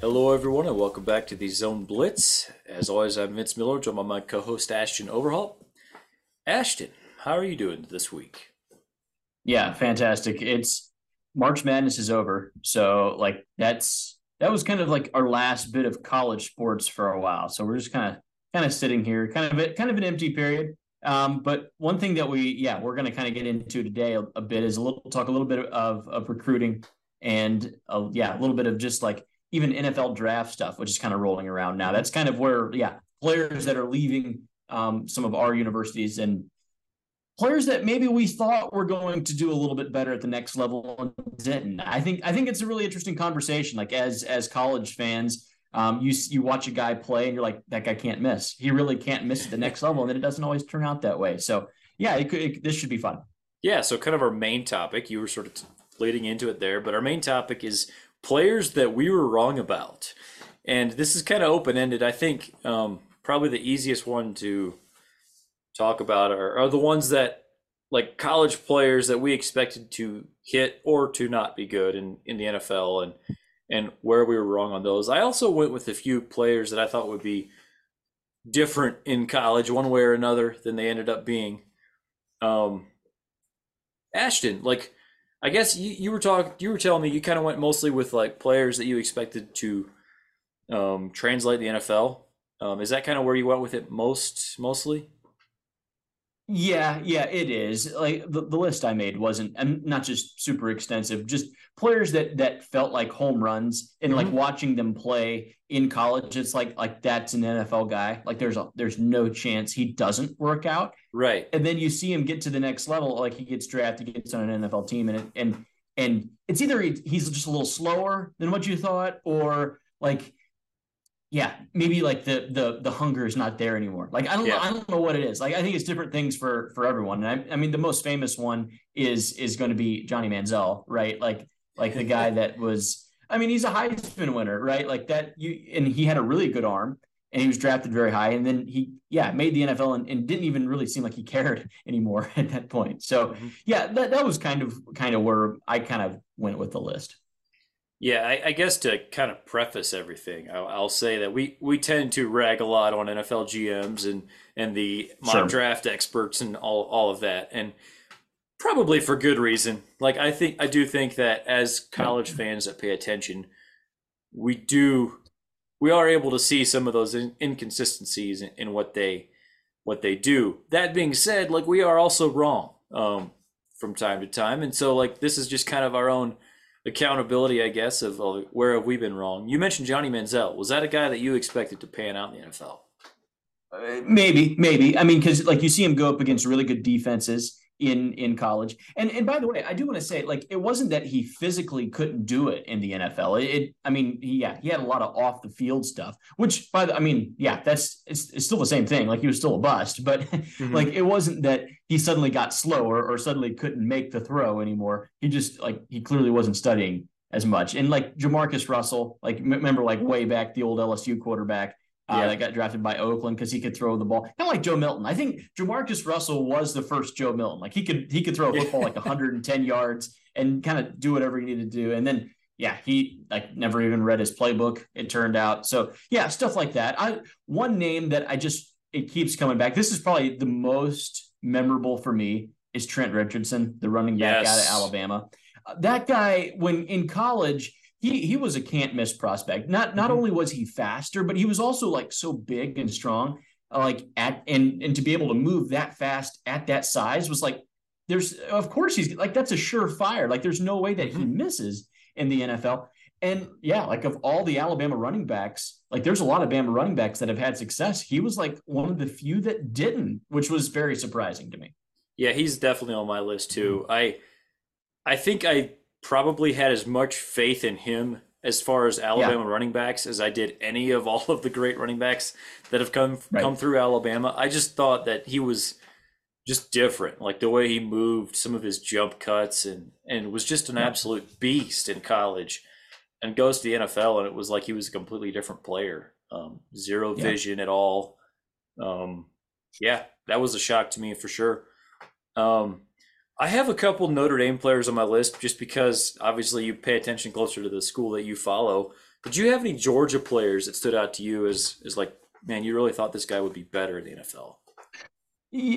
Hello, everyone, and welcome back to the Zone Blitz. As always, I'm Vince Miller, joined by my co-host Ashton Overhaul. Ashton, how are you doing this week? Yeah, fantastic. It's March Madness is over, so like that's that was kind of like our last bit of college sports for a while. So we're just kind of kind of sitting here, kind of a, kind of an empty period. Um, but one thing that we yeah we're going to kind of get into today a, a, bit is a little talk a little bit of of recruiting and uh, yeah a little bit of just like even NFL draft stuff, which is kind of rolling around now. That's kind of where, yeah, players that are leaving um, some of our universities and players that maybe we thought were going to do a little bit better at the next level didn't. I think I think it's a really interesting conversation. Like as as college fans, um, you you watch a guy play and you're like, that guy can't miss. He really can't miss at the next level, and then it doesn't always turn out that way. So yeah, it could, it, this should be fun. Yeah. So kind of our main topic, you were sort of leading into it there, but our main topic is players that we were wrong about. And this is kind of open ended. I think um, probably the easiest one to talk about are, are the ones that, like college players that we expected to hit or to not be good in, in the NFL and and where we were wrong on those. I also went with a few players that I thought would be different in college, one way or another, than they ended up being. Um, Ashton, like I guess you, you were talking, you were telling me you kind of went mostly with like players that you expected to um, translate the NFL. Um, is that kind of where you went with it most, mostly? Yeah, yeah, it is. Like the, the list I made wasn't and not just super extensive, just players that that felt like home runs and mm-hmm. like watching them play in college, it's like like that's an NFL guy. Like there's a there's no chance he doesn't work out. Right. And then you see him get to the next level, like he gets drafted, gets on an NFL team, and it, and and it's either he's just a little slower than what you thought, or like yeah, maybe like the the the hunger is not there anymore. Like I don't yeah. know, I don't know what it is. Like I think it's different things for for everyone. And I, I mean, the most famous one is is going to be Johnny Manziel, right? Like like the guy that was. I mean, he's a Heisman winner, right? Like that. You and he had a really good arm, and he was drafted very high. And then he, yeah, made the NFL and, and didn't even really seem like he cared anymore at that point. So mm-hmm. yeah, that that was kind of kind of where I kind of went with the list. Yeah, I, I, guess to kind of preface everything, I'll, I'll, say that we, we tend to rag a lot on NFL GMs and, and the mock sure. draft experts and all, all of that, and probably for good reason. Like I think I do think that as college fans that pay attention, we do we are able to see some of those inconsistencies in, in what they what they do. That being said, like we are also wrong um, from time to time, and so like this is just kind of our own accountability, I guess, of uh, where have we been wrong. You mentioned Johnny Manziel. Was that a guy that you expected to pan out in the NFL? Uh, maybe, maybe. I mean, because like you see him go up against really good defenses in in college. And and by the way, I do want to say, like, it wasn't that he physically couldn't do it in the NFL. It, it I mean, he, yeah, he had a lot of off the field stuff. Which, by the, I mean, yeah, that's it's, it's still the same thing. Like he was still a bust, but mm-hmm. like it wasn't that he suddenly got slower or suddenly couldn't make the throw anymore. He just like he clearly wasn't studying as much. And like Jamarcus Russell, like remember like way back the old LSU quarterback uh, yeah. that got drafted by Oakland because he could throw the ball. Kind of like Joe Milton. I think Jamarcus Russell was the first Joe Milton. Like he could he could throw a football like 110 yards and kind of do whatever he needed to do. And then yeah, he like never even read his playbook. It turned out. So yeah, stuff like that. I one name that I just it keeps coming back. This is probably the most memorable for me is Trent Richardson, the running back yes. out of Alabama. Uh, that guy, when in college, he he was a can't miss prospect. Not not mm-hmm. only was he faster, but he was also like so big and strong. Like at and and to be able to move that fast at that size was like there's of course he's like that's a surefire. Like there's no way that he mm-hmm. misses in the NFL. And yeah, like of all the Alabama running backs, like there's a lot of Bama running backs that have had success. He was like one of the few that didn't, which was very surprising to me. Yeah, he's definitely on my list too. Mm-hmm. I I think I probably had as much faith in him as far as Alabama yeah. running backs as I did any of all of the great running backs that have come right. come through Alabama. I just thought that he was just different. Like the way he moved, some of his jump cuts, and and was just an absolute beast in college. And goes to the NFL, and it was like he was a completely different player. Um, zero Yeah. vision at all. Um, yeah, that was a shock to me for sure. Um, I have a couple Notre Dame players on my list just because obviously you pay attention closer to the school that you follow. Did you have any Georgia players that stood out to you as as like, man, you really thought this guy would be better in the NFL?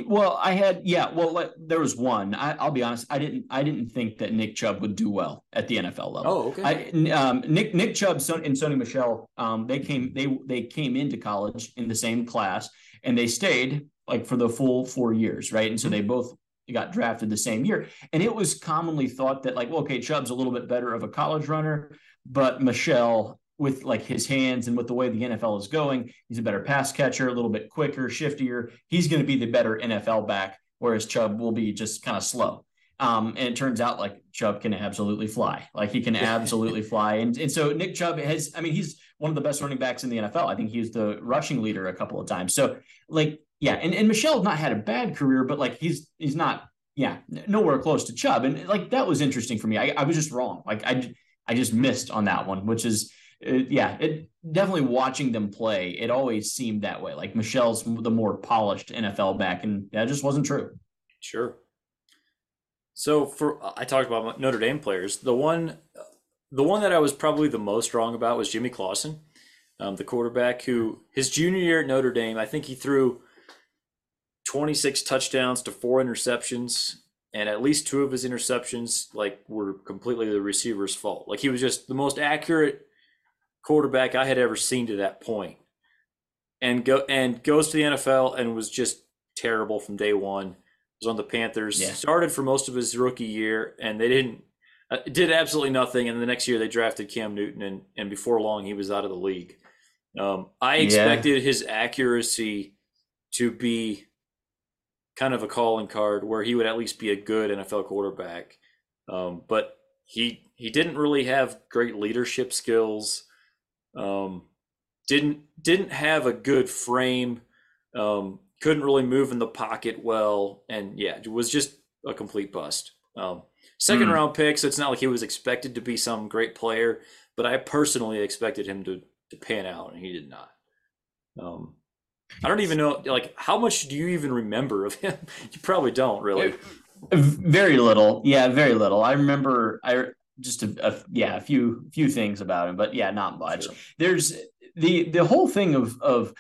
Well, I had yeah. Well, like, there was one. I, I'll be honest. I didn't. I didn't think that Nick Chubb would do well at the NFL level. Oh, okay. I, um, Nick Nick Chubb and Sony Michel, um, they came they they came into college in the same class and they stayed like for the full four years, right? And so they both got drafted the same year. And it was commonly thought that like, well, okay, Chubb's a little bit better of a college runner, but Michel with like his hands and with the way the NFL is going, he's a better pass catcher, a little bit quicker, shiftier. He's going to be the better NFL back, whereas Chubb will be just kind of slow. Um, and it turns out like Chubb can absolutely fly. Like he can absolutely fly. And, and so Nick Chubb has, I mean, he's one of the best running backs in the NFL. I think he was the rushing leader a couple of times. So like, yeah. And, and Michel's not had a bad career, but like he's, he's not, yeah, nowhere close to Chubb. And like, that was interesting for me. I, I was just wrong. Like I, I just missed on that one, which is, uh, yeah, it definitely watching them play. It always seemed that way. Like Michel's the more polished NFL back, and that just wasn't true. Sure. So for I talked about Notre Dame players. The one, the one that I was probably the most wrong about was Jimmy Clausen, um, the quarterback who his junior year at Notre Dame, I think he threw 26 touchdowns to four interceptions, and at least two of his interceptions like were completely the receiver's fault. Like he was just the most accurate quarterback I had ever seen to that point. And go and goes to the NFL and was just terrible from day one was on the Panthers. Yeah. Started for most of his rookie year, and they didn't uh, did absolutely nothing. And the next year they drafted Cam Newton, and and before long he was out of the league. Um, I Yeah. expected his accuracy to be kind of a calling card where he would at least be a good NFL quarterback, um, but he he didn't really have great leadership skills. Um, didn't didn't have a good frame. Um, couldn't really move in the pocket well, and yeah, it was just a complete bust. Um, second Hmm. round pick, so it's not like he was expected to be some great player, but I personally expected him to to pan out, and he did not. Um, I don't even know, like, how much do you even remember of him? you probably don't really. Very little, yeah, very little. I remember, I just a, a yeah, a few few things about him, but yeah, not much. Sure. There's the the whole thing of of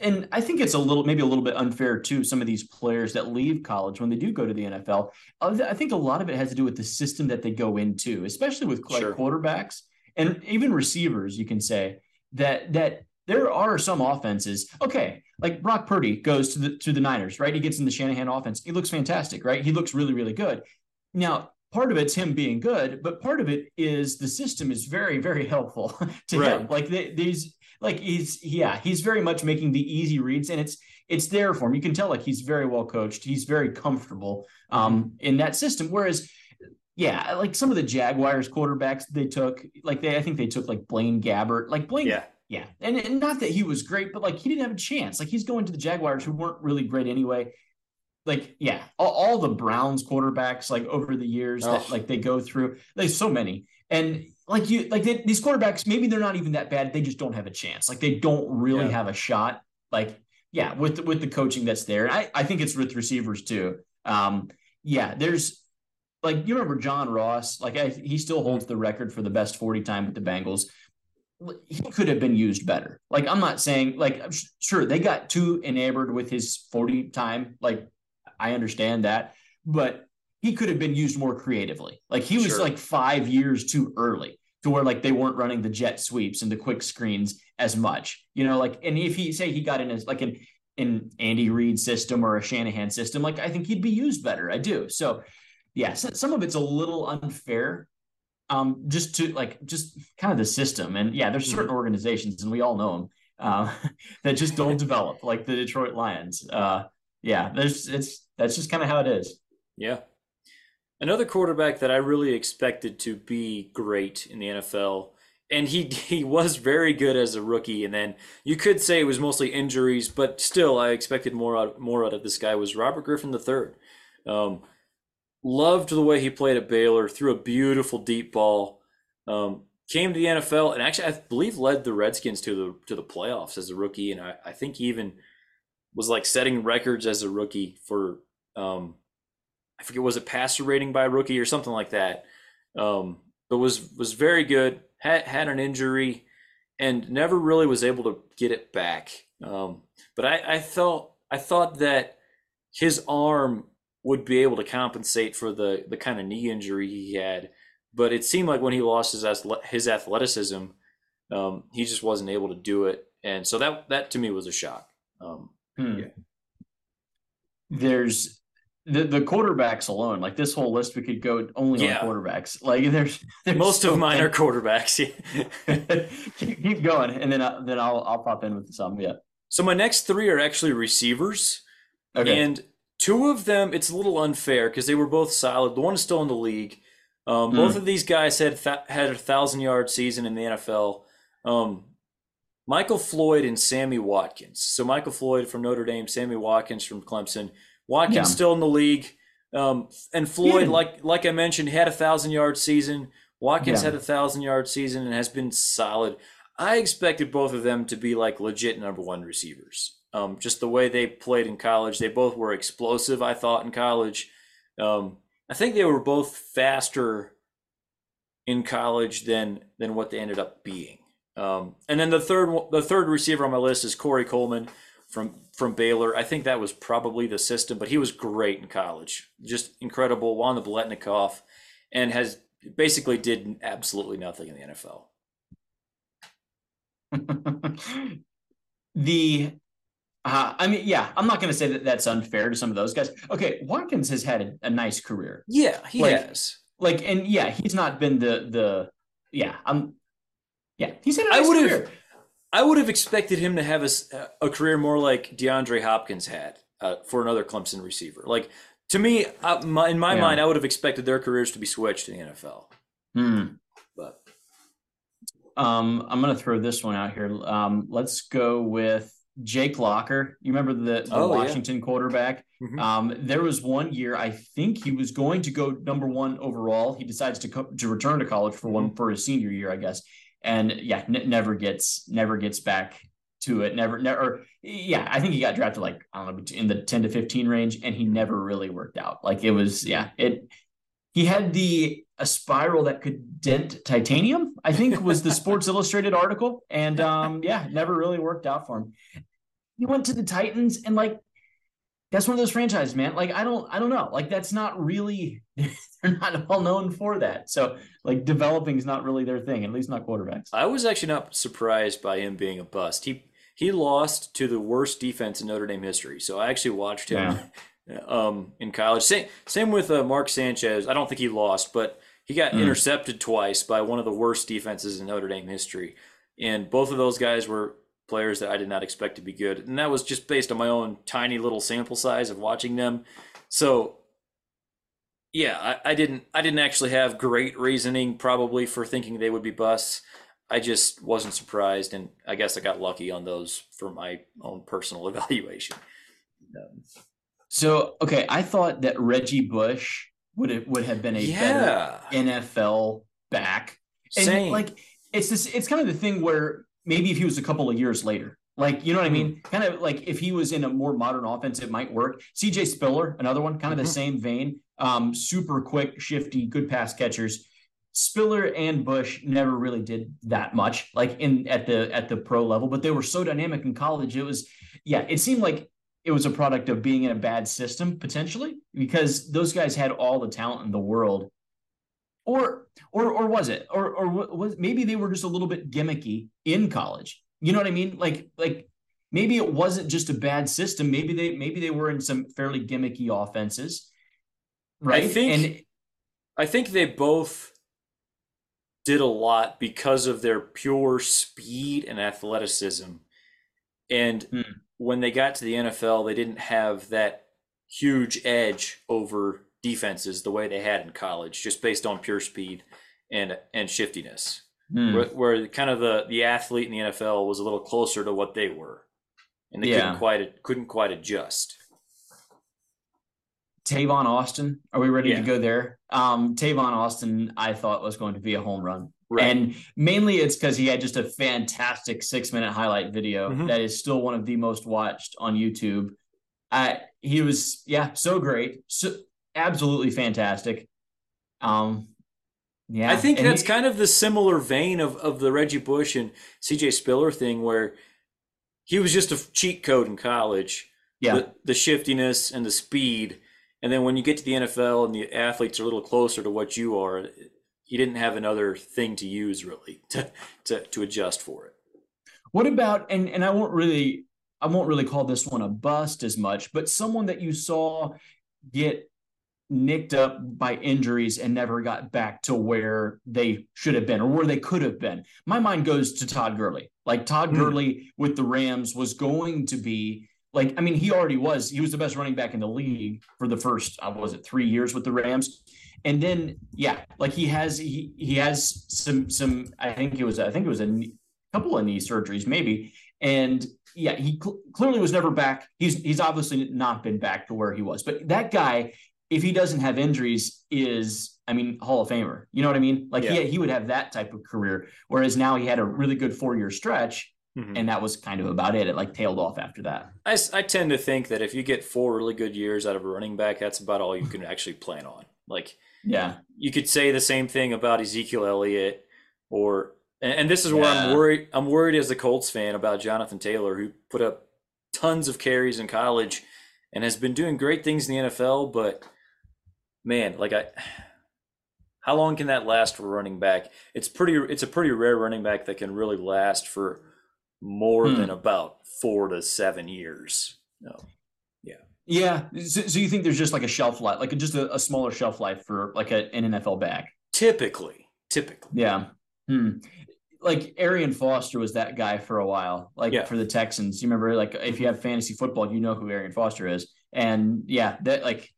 and I think it's a little maybe a little bit unfair to some of these players that leave college when they do go to the NFL. I think a lot of it has to do with the system that they go into, especially with like Sure. quarterbacks and even receivers. You can say that that there are some offenses. Okay, like Brock Purdy goes to the to the Niners, right? He gets in the Shanahan offense. He looks fantastic, right? He looks really really good. Now. Part of it's him being good, but part of it is the system is very, very helpful to Right. him. Like they, these, like he's yeah he's very much making the easy reads and it's it's there for him you can tell like he's very well coached he's very comfortable um in that system whereas yeah like some of the jaguars quarterbacks they took like they i think they took like blaine gabbert like blaine Yeah, yeah. And, and not that he was great but like he didn't have a chance. Like he's going to the jaguars who weren't really great anyway. Like yeah all, all the browns quarterbacks like over the years that Oh. like they go through there's so many. And like you like they, these quarterbacks maybe they're not even that bad they just don't have a chance. Like they don't really Yeah. have a shot. Like yeah with the, with the coaching that's there. And I, I think it's with receivers too. Um yeah there's like you remember john ross? Like I, he still holds the record for the best 40 time with the bengals he could have been used better. Like i'm not saying like sure they got too enamored with his 40 time like i understand that but he could have been used more creatively. Like he was Sure. like five years too early to where like they weren't running the jet sweeps and the quick screens as much you know like and if he say he got in as like an an andy reid system or a shanahan system like i think he'd be used better. I do. So yeah so, some of it's a little unfair um just to like just kind of the system and yeah there's certain organizations and we all know them uh, that just don't develop like the detroit lions uh yeah there's it's that's just kind of how it is yeah. Another quarterback that I really expected to be great in the NFL and he he was very good as a rookie. And then you could say it was mostly injuries, but still, I expected more out more out of this guy. Was Robert Griffin III? Um, loved the way he played at Baylor. Threw a beautiful deep ball. Um, came to the NFL and actually, I believe, led the Redskins to the to the playoffs as a rookie. And I, I think even was like setting records as a rookie for um, I forget was it passer rating by rookie or something like that. Um, but was was very good. Had had an injury and never really was able to get it back. Um, but I, I felt I thought that his arm would be able to compensate for the the kind of knee injury he had. But it seemed like when he lost his his athleticism, um, he just wasn't able to do it, and so that that to me was a shock. Um, hmm. yeah. There's the the quarterbacks alone, like this whole list, we could go only yeah. on quarterbacks. Like there's, there's most so of mine many. are quarterbacks. keep, keep, going, and then I, then I'll I'll pop in with some. Yeah. So my next three are actually receivers, okay. and two of them it's a little unfair because they were both solid. The one is still in the league. Um, mm. Both of these guys had th- had a thousand yard season in the NFL. Um, Michael Floyd and Sammy Watkins. So Michael Floyd from Notre Dame, Sammy Watkins from Clemson Watkins yeah. still in the league. Um, and Floyd, yeah. like like I mentioned, had a thousand yard season. Watkins yeah. had a thousand yard season and has been solid. I expected both of them to be like legit number one receivers. Um, just the way they played in college, they both were explosive. I thought in college. Um, I think they were both faster in college than than what they ended up being. Um, and then the third the third receiver on my list is Corey Coleman from from Baylor. I think that was probably the system, but he was great in college. Just incredible. Won the Biletnikoff and has basically did absolutely nothing in the NFL. the uh, I mean, yeah, I'm not going to say that that's unfair to some of those guys. Okay, Watkins has had a, a nice career. Yeah, he like, has. Like, and yeah, he's not been the the yeah. I'm yeah, he's had a nice I would career. have I would have expected him to have a, a career more like DeAndre Hopkins had uh, for another Clemson receiver. Like to me, uh, my, in my yeah. mind, I would have expected their careers to be switched in the NFL. Hmm. But um, I'm going to throw this one out here. Um, let's go with Jake Locker. You remember the, the oh, Washington yeah. quarterback? Mm-hmm. Um, there was one year I think he was going to go number one overall. He decides to co- to return to college for one mm-hmm. for his senior year, I guess and yeah, n- never gets never gets back to it. Never, never. Yeah, I think he got drafted like I don't know in the ten to fifteen range, and he never really worked out. Like it was, yeah, it. He had the a spiral that could dent titanium. I think was the Sports Illustrated article, and um, yeah, never really worked out for him. He went to the Titans, and like that's one of those franchises, man. Like I don't, I don't know. Like that's not really they're not well known for that. So like developing is not really their thing, at least not quarterbacks. I was actually not surprised by him being a bust. He he lost to the worst defense in Notre Dame history. So I actually watched him yeah. um, in college. Same same with uh, Mark Sanchez. I don't think he lost, but he got mm. intercepted twice by one of the worst defenses in Notre Dame history. And both of those guys were players that I did not expect to be good. And that was just based on my own tiny little sample size of watching them. So yeah, I, I, didn't I didn't actually have great reasoning probably for thinking they would be busts. I just wasn't surprised, and I guess I got lucky on those for my own personal evaluation. So okay, I thought that Reggie Bush would it would have been a yeah. better NFL back. And Same. like it's this it's kind of the thing where maybe if he was a couple of years later, like, you know what I mean? Mm-hmm. Kind of like if he was in a more modern offense, it might work. CJ Spiller, another one, kind of mm-hmm. the same vein. Um, super quick, shifty, good pass catchers. Spiller and Bush never really did that much, like in at the at the pro level, but they were so dynamic in college. It was, yeah, it seemed like it was a product of being in a bad system potentially because those guys had all the talent in the world or or or was it or or was maybe they were just a little bit gimmicky in college you know what I mean? Like like maybe it wasn't just a bad system. Maybe they maybe they were in some fairly gimmicky offenses. Right. I think and I think they both did a lot because of their pure speed and athleticism. And hmm. When they got to the NFL, they didn't have that huge edge over defenses the way they had in college, just based on pure speed and and shiftiness. Hmm. where, where kind of the the athlete in the NFL was a little closer to what they were, and they Yeah. couldn't quite couldn't quite adjust. Tavon Austin. Are we ready Yeah. to go there? Um, Tavon Austin, I thought was going to be a home run. Right. And mainly it's because he had just a fantastic six minute highlight video Mhm. that is still one of the most watched on YouTube. Uh, he was, yeah, so great. So absolutely fantastic. Um, yeah. I think and that's he- kind of the similar vein of, of the Reggie Bush and CJ Spiller thing, where he was just a cheat code in college. yeah. The, the shiftiness and the speed. And then when you get to the NFL and the athletes are a little closer to what you are, he didn't have another thing to use really to, to, to adjust for it. What about and and I won't really I won't really call this one a bust as much, but someone that you saw get nicked up by injuries and never got back to where they should have been or where they could have been. My mind goes to Todd Gurley. Like Todd Hmm. Gurley with the Rams was going to be like I mean he already was he was the best running back in the league for the first I was it 3 years with the Rams. And then yeah, like he has he he has some some I think it was I think it was a knee- couple of knee surgeries maybe. And yeah he cl- clearly was never back. He's he's obviously not been back to where he was. But that guy if he doesn't have injuries is i mean hall of famer. You know what i mean? Like Yeah. he, he would have that type of career. Whereas now he had a really good four year stretch Mhm. and that was kind of about it. It like tailed off after that. I, I tend to think that if you get four really good years out of a running back, that's about all you can actually plan on. Like yeah you could say the same thing about Ezekiel Elliott, or and, this is where I'm worried. I'm worried as a Colts fan about Jonathan Taylor, who put up tons of carries in college and has been doing great things in the NFL. But man, like I, how long can that last for running back? It's pretty. It's a pretty rare running back that can really last for more Hmm. than about four to seven years. No. Yeah so, so you think there's just like a shelf life like just a, a smaller shelf life for like a, an nfl back Typically, typically. Yeah. Hmm. Like Arian Foster was that guy for a while, like Yeah. for the Texans. You remember, like if you have fantasy football, you know who Arian Foster is. And yeah, that like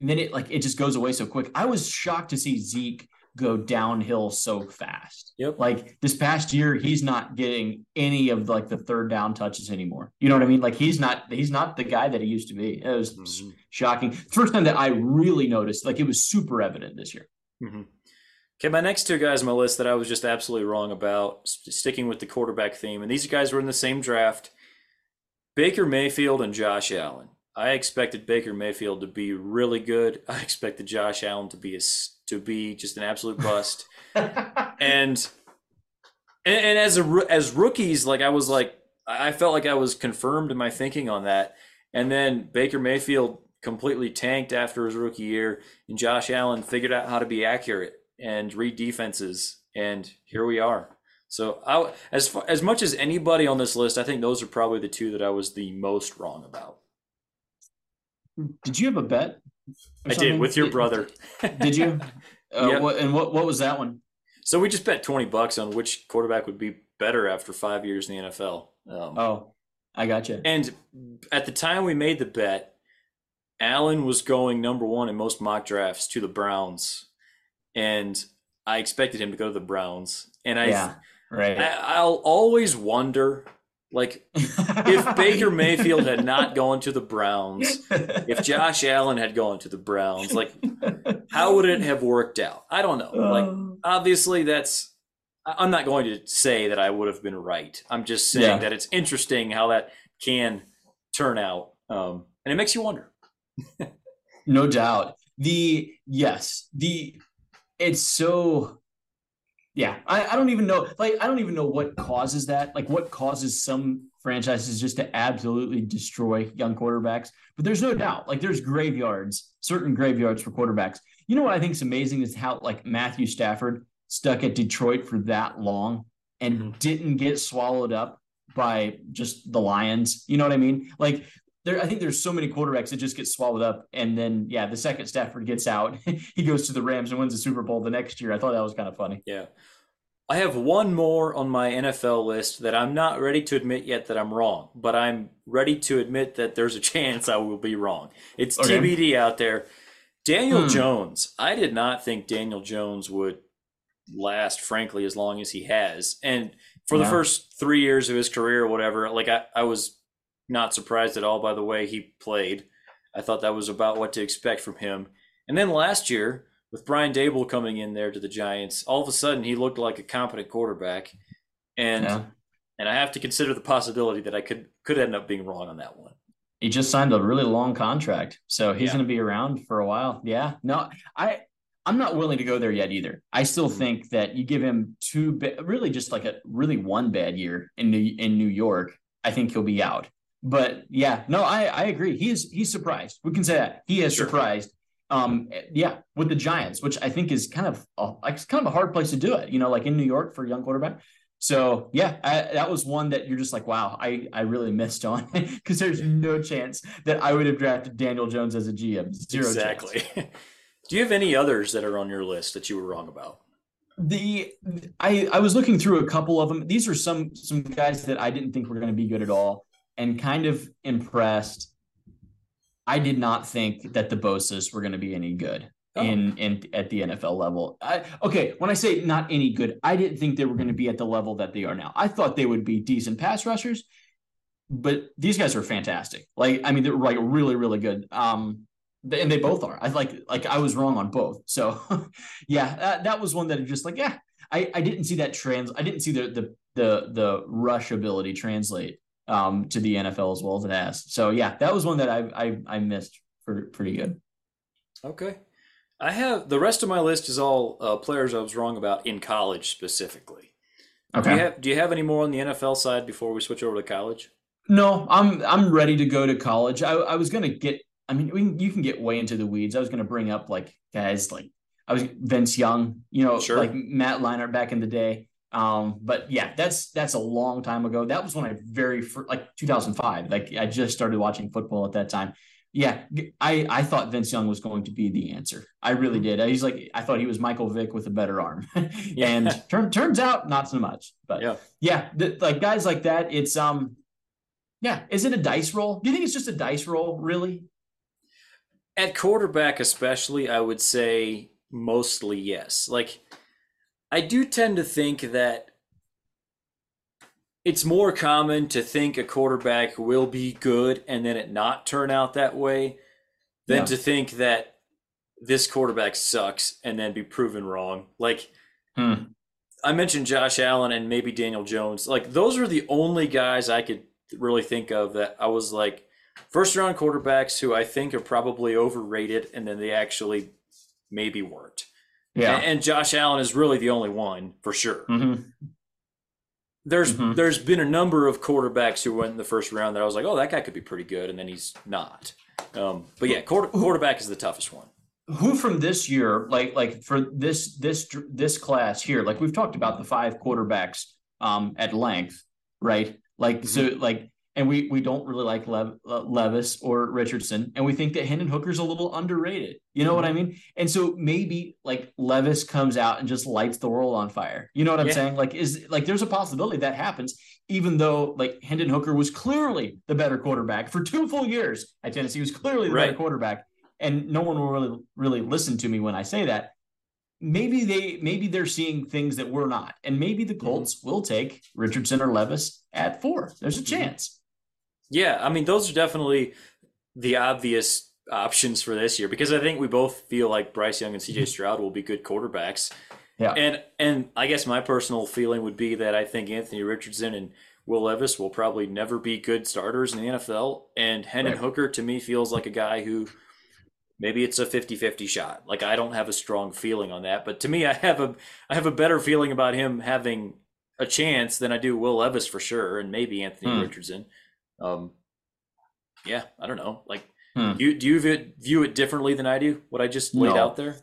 and then it like it just goes away so quick. I was shocked to see Zeke go downhill so fast. Yep. Like this past year, he's not getting any of like the third down touches anymore. You know what I mean? Like he's not he's not the guy that he used to be. It was Mhm. shocking. First time that I really noticed, like it was super evident this year. hmm Okay, my next two guys on my list that I was just absolutely wrong about, sticking with the quarterback theme, and these guys were in the same draft Baker Mayfield and Josh Allen. I expected Baker Mayfield to be really good. I expected Josh Allen to be a to be just an absolute bust. and, and and as a as rookies, like I was like I I felt like I was confirmed in my thinking on that. And then Baker Mayfield completely tanked after his rookie year, and Josh Allen figured out how to be accurate and read defenses, and here we are. So I, as far, as much as anybody on this list, I think those are probably the two that I was the most wrong about. Did you have a bet? I did with your brother. Did you? Uh, Yep. what, and what what was that one? So we just bet twenty bucks on which quarterback would be better after five years in the NFL. Um, Oh, I got you. And at the time we made the bet, Allen was going number one in most mock drafts to the Browns, and I expected him to go to the Browns. And I, yeah, right. I I'll always wonder, like, if Baker Mayfield had not gone to the Browns, if Josh Allen had gone to the Browns, like, how would it have worked out? I don't know. Like, Oh. obviously, that's. I'm not going to say that I would have been right. I'm just saying Yeah. that it's interesting how that can turn out, um, and it makes you wonder. no doubt. The yes, the it's so yeah. I, I don't even know. Like I don't even know what causes that. Like what causes some franchises just to absolutely destroy young quarterbacks. But there's no doubt. Like there's graveyards, certain graveyards for quarterbacks. You know what I think is amazing is how like Matthew Stafford stuck at Detroit for that long and Mhm. didn't get swallowed up by just the Lions. You know what I mean? Like there, I think there's so many quarterbacks that just get swallowed up, and then yeah, the second Stafford gets out, he goes to the Rams and wins the Super Bowl the next year. I thought that was kind of funny. Yeah. I have one more on my NFL list that I'm not ready to admit yet that I'm wrong, but I'm ready to admit that there's a chance I will be wrong. It's Okay. TBD out there. Daniel Hmm. Jones. I did not think Daniel Jones would last, frankly, as long as he has. And for Yeah. the first three years of his career or whatever, like I, I was not surprised at all by the way he played. I thought that was about what to expect from him. And then last year, with Brian Daboll coming in there to the Giants, all of a sudden he looked like a competent quarterback. And Yeah. and I have to consider the possibility that I could could end up being wrong on that one. He just signed a really long contract, so he's Yeah. going to be around for a while. Yeah, no, I I'm not willing to go there yet either. I still Mhm. think that you give him two, ba- really just like a really one bad year in New in New York, I think he'll be out. But yeah, no, I I agree. He is he's surprised. We can say that he is Sure. surprised. Um, yeah, with the Giants, which I think is kind of a, like it's kind of a hard place to do it. You know, like in New York for a young quarterback. So yeah, I, that was one that you're just like, wow, I I really missed on because there's no chance that I would have drafted Daniel Jones as a GM. Zero exactly. Do you have any others that are on your list that you were wrong about? The I I was looking through a couple of them. These are some some guys that I didn't think were going to be good at all, and kind of impressed. I did not think that the Bosa's were going to be any good Oh. in in at the NFL level. I, okay, when I say not any good, I didn't think they were going to be at the level that they are now. I thought they would be decent pass rushers, but these guys are fantastic. Like I mean, they're like really really good. Um, and they both are. I like like I was wrong on both. So yeah, that, that was one that just like yeah, I I didn't see that trans. I didn't see the the the the rush ability translate um to the NFL as well as it has. So yeah, that was one that I I I missed for pretty good. Okay. I have the rest of my list is all uh, players I was wrong about in college specifically. Do you have Do you have any more on the NFL side before we switch over to college? No, I'm I'm ready to go to college. I, I was gonna get. I mean, we, can- you can get way into the weeds. I was gonna bring up like guys like I was Vince Young, you know, Sure. like Matt Leinart back in the day. Um, but yeah, that's that's a long time ago. That was when I very fir- like 2005. Like I just started watching football at that time. Yeah, I I thought Vince Young was going to be the answer. I really did. He's like I thought he was Michael Vick with a better arm, and turn, turns out not so much. But Yeah. yeah, th- like guys like that, it's um, yeah. Is it a dice roll? Do you think it's just a dice roll, really? At quarterback, especially, I would say mostly yes. Like, I do tend to think that it's more common to think a quarterback will be good and then it not turn out that way than Yeah. to think that this quarterback sucks and then be proven wrong. Like, Hmm. I mentioned Josh Allen and maybe Daniel Jones. Like, those are the only guys I could really think of that I was like, first round quarterbacks who I think are probably overrated and then they actually maybe weren't. Yeah. And, and Josh Allen is really the only one for sure. hmm There's Mhm. there's been a number of quarterbacks who went in the first round that I was like, oh, that guy could be pretty good, and then he's not. Um, but yeah, quarter, quarterback is the toughest one. Who from this year, like like for this this this class here, like we've talked about the five quarterbacks um at length, right? Like so, like, and we we don't really like Lev, uh, Levis or Richardson, and we think that Hendon Hooker's a little underrated. You know what I mean? And so maybe like Levis comes out and just lights the world on fire. You know what I'm Yeah. saying? Like, is like there's a possibility that happens, even though like Hendon Hooker was clearly the better quarterback for two full years at Tennessee. He was clearly the better quarterback, and no one will really really listen to me when I say that. Maybe they maybe they're seeing things that we're not, and maybe the Colts will take Richardson or Levis at four. There's a chance. Yeah, I mean, those are definitely the obvious options for this year because I think we both feel like Bryce Young and CJ Stroud will be good quarterbacks. Yeah. And and I guess my personal feeling would be that I think Anthony Richardson and Will Levis will probably never be good starters in the NFL. And Hendon Right. Hooker to me feels like a guy who maybe it's a 50-50 shot. Like I don't have a strong feeling on that, but to me I have a I have a better feeling about him having a chance than I do Will Levis for sure and maybe Anthony Hmm. Richardson. Um yeah, I don't know. Like Hmm. do you do you view it, view it differently than I do? What I just laid No. out there?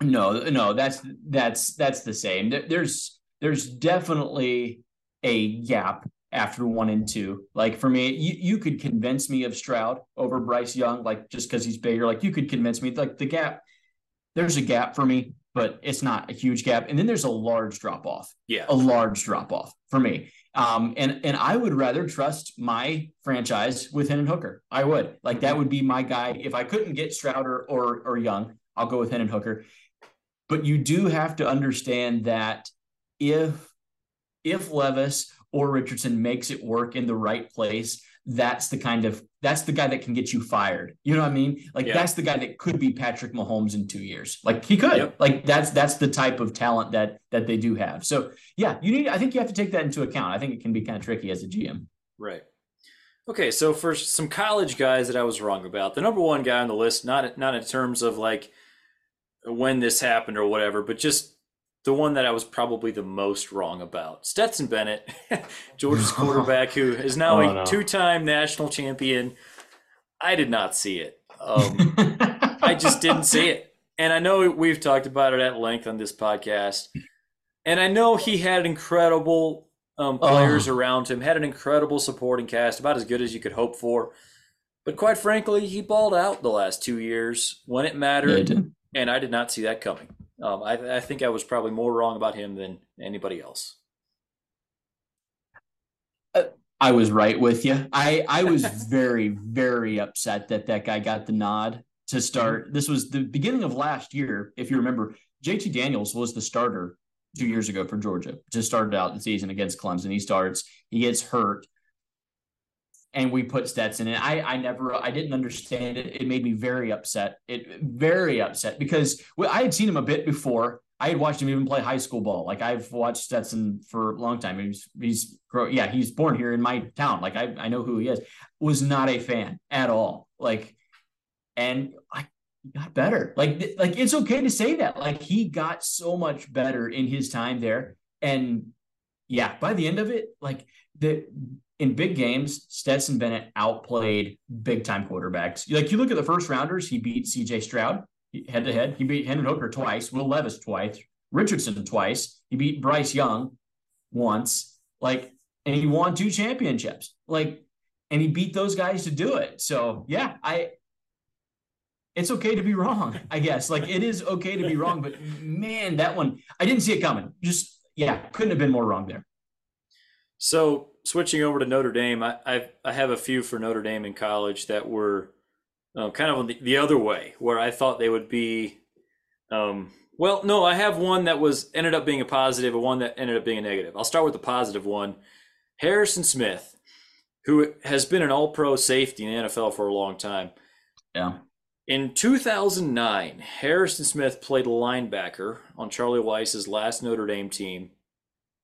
No, no, that's that's that's the same. There's there's definitely a gap after one and two. Like for me, you, you could convince me of Stroud over Bryce Young, like just because he's bigger. Like you could convince me. Like the gap, there's a gap for me, but it's not a huge gap. And then there's a large drop off. Yeah. a large drop off for me. Um, and and I would rather trust my franchise with Hendon Hooker. I would like that would be my guy. If I couldn't get Stroud or or, or Young, I'll go with Hendon Hooker. but you do have to understand that if if Levis or Richardson makes it work in the right place, that's the kind of that's the guy that can get you fired. You know what I mean? Like yeah. that's the guy that could be Patrick Mahomes in two years. Like he could. Yep. Like that's that's the type of talent that that they do have. So yeah, you need. I think you have to take that into account. I think it can be kind of tricky as a GM. Right. Okay, so for some college guys that I was wrong about, the number one guy on the list, not not in terms of like when this happened or whatever, but just the one that I was probably the most wrong about. Stetson Bennett, Georgia's quarterback, who is now oh, a no. two-time national champion. I did not see it. Um, I just didn't see it, and I know we've talked about it at length on this podcast. And I know he had incredible um, players oh. around him, had an incredible supporting cast, about as good as you could hope for. But quite frankly, he balled out the last two years when it mattered, yeah, and I did not see that coming. Um, I, I, think I was probably more wrong about him than anybody else. Uh, I was right with you. I I was very very upset that that guy got the nod to start. Mm-hmm. This was the beginning of last year, if you remember. JT Daniels was the starter two years ago for Georgia. Just started out the season against Clemson. He starts, he gets hurt, and we put Stetson in. I I never I didn't understand it. It made me very upset. It very upset because I had seen him a bit before. I had watched him even play high school ball. Like I've watched Stetson for a long time. He's he's yeah he's born here in my town. Like I I know who he is. Was not a fan at all. Like and I got better. Like like it's okay to say that. Like he got so much better in his time there. And yeah, by the end of it, like the in big games, Stetson Bennett outplayed big time quarterbacks. Like you look at the first rounders, he beat CJ Stroud head to head. He beat Hendon Hooker twice, Will Levis twice, Richardson twice. He beat Bryce Young once. Like, and he won two championships. Like, and he beat those guys to do it. So yeah, I it's okay to be wrong, I guess. Like it is okay to be wrong, but man, that one I didn't see it coming. Just yeah, couldn't have been more wrong there. So switching over to Notre Dame, I I've, I have a few for Notre Dame in college that were uh, kind of the, the other way, where I thought they would be. Um, well, no, I have one that was ended up being a positive, and one that ended up being a negative. I'll start with the positive one. Harrison Smith, who has been an All-Pro safety in the NFL for a long time. Yeah. In 2009, Harrison Smith played linebacker on Charlie Weis's last Notre Dame team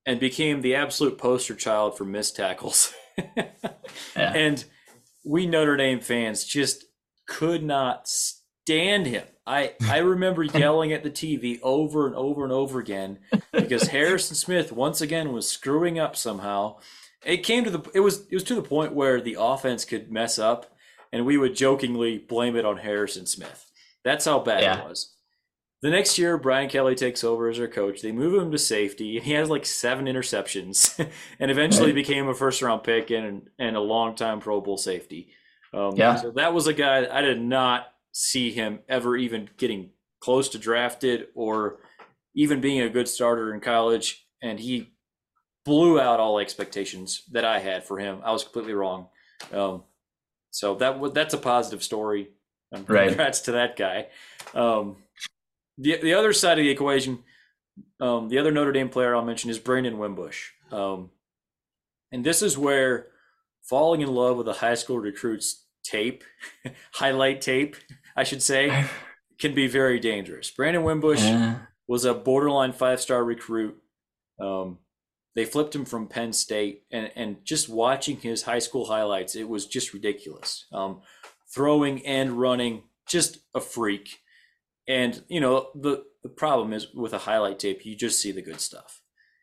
and became the absolute poster child for missed tackles. yeah. And we Notre Dame fans just could not stand him. I, I remember yelling at the TV over and over and over again because Harrison Smith once again was screwing up somehow. It came to the it was it was to the point where the offense could mess up and we would jokingly blame it on Harrison Smith. That's how bad yeah. it was. The next year, Brian Kelly takes over as their coach. They move him to safety. And he has like seven interceptions, and eventually right. became a first round pick and and a long time Pro Bowl safety. Um, yeah. So that was a guy I did not see him ever even getting close to drafted or even being a good starter in college, and he blew out all expectations that I had for him. I was completely wrong. Um, so that that's a positive story. Um, right. Congrats to that guy. Um, the the other side of the equation, um, the other Notre Dame player I'll mention is Brandon Wimbush. Um, and this is where falling in love with a high school recruit's tape, highlight tape, I should say, can be very dangerous. Brandon Wimbush uh. was a borderline five star recruit. Um, they flipped him from Penn State, and and just watching his high school highlights, it was just ridiculous. Um, throwing and running, just a freak. And you know the the problem is with a highlight tape, you just see the good stuff.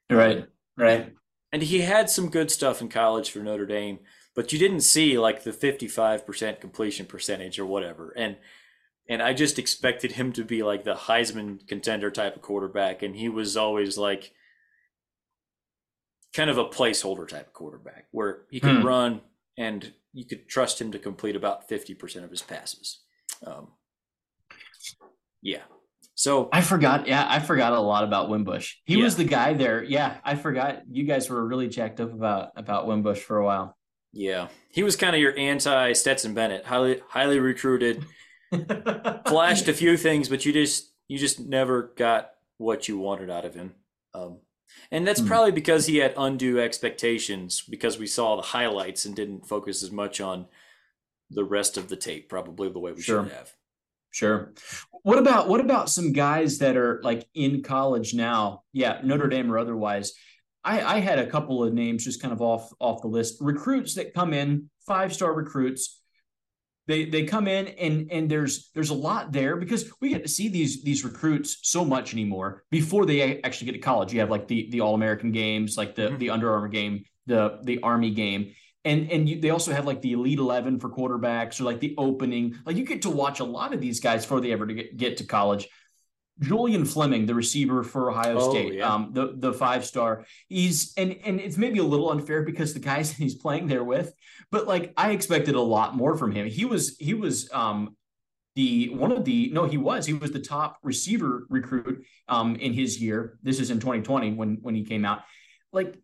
Right, right. And he had some good stuff in college for Notre Dame, but you didn't see like the fifty five percent completion percentage or whatever. And and I just expected him to be like the Heisman contender type of quarterback, and he was always like kind of a placeholder type of quarterback where he could hmm. run and you could trust him to complete about 50% of his passes. Um, yeah. So I forgot. Yeah, I forgot a lot about Wimbush. He yeah. was the guy there. Yeah, I forgot. You guys were really jacked up about about Wimbush for a while. Yeah, he was kind of your anti Stetson Bennett, highly highly recruited. flashed a few things, but you just you just never got what you wanted out of him. Um, and that's Hmm. probably because he had undue expectations because we saw the highlights and didn't focus as much on the rest of the tape, probably the way we Sure. should have. Sure. What about what about some guys that are like in college now? Yeah, Notre Dame or otherwise. I, I had a couple of names just kind of off off the list. Recruits that come in, five star recruits. They they come in and and there's there's a lot there because we get to see these these recruits so much anymore before they actually get to college. You have like the the All American games, like the Mhm. the Under Armour game, the the Army game, and and you, they also have like the elite 11 for quarterbacks or like the opening. Like you get to watch a lot of these guys before they ever to get, get to college. Julian fleming the receiver for ohio Oh, state yeah. um the the five star he's and and it's maybe a little unfair because the guys he's playing there with but like i expected a lot more from him. He was he was um the one of the no he was he was the top receiver recruit um in his year. This is in 2020 when when he came out. Like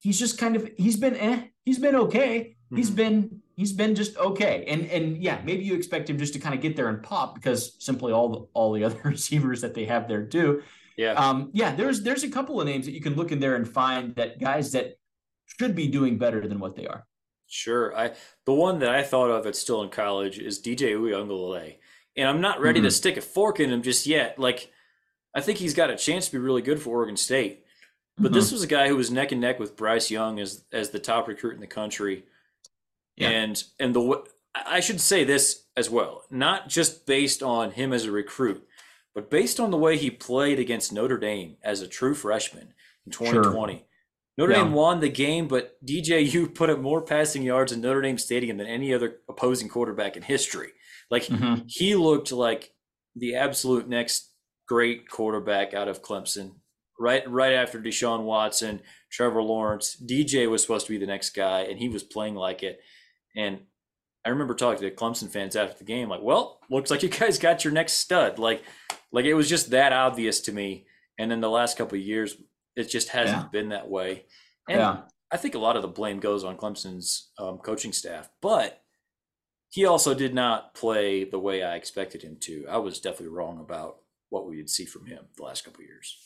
he's just kind of he's been eh he's been okay he's Mhm. been he's been just okay and and yeah maybe you expect him just to kind of get there and pop because simply all the all the other receivers that they have there do Yeah. um yeah there's there's a couple of names that you can look in there and find that guys that should be doing better than what they are Sure. I the one that I thought of that's still in college is DJ Uiagalelei. And I'm not ready to Mhm. stick a fork in him just yet. Like I think he's got a chance to be really good for Oregon State. But this was a guy who was neck and neck with Bryce Young as as the top recruit in the country. Yeah. And and the I should say this as well, not just based on him as a recruit, but based on the way he played against Notre Dame as a true freshman in 2020. Notre Yeah. Dame won the game, but DJU put up more passing yards in Notre Dame Stadium than any other opposing quarterback in history. Like Mhm. he looked like the absolute next great quarterback out of Clemson. Right, right after Deshaun Watson, Trevor Lawrence, DJ was supposed to be the next guy, and he was playing like it. And I remember talking to Clemson fans after the game, like, "Well, looks like you guys got your next stud." Like, like it was just that obvious to me. And in the last couple of years, it just hasn't Yeah. been that way. And yeah I think a lot of the blame goes on Clemson's um, coaching staff, but he also did not play the way I expected him to. I was definitely wrong about what we would see from him the last couple of years.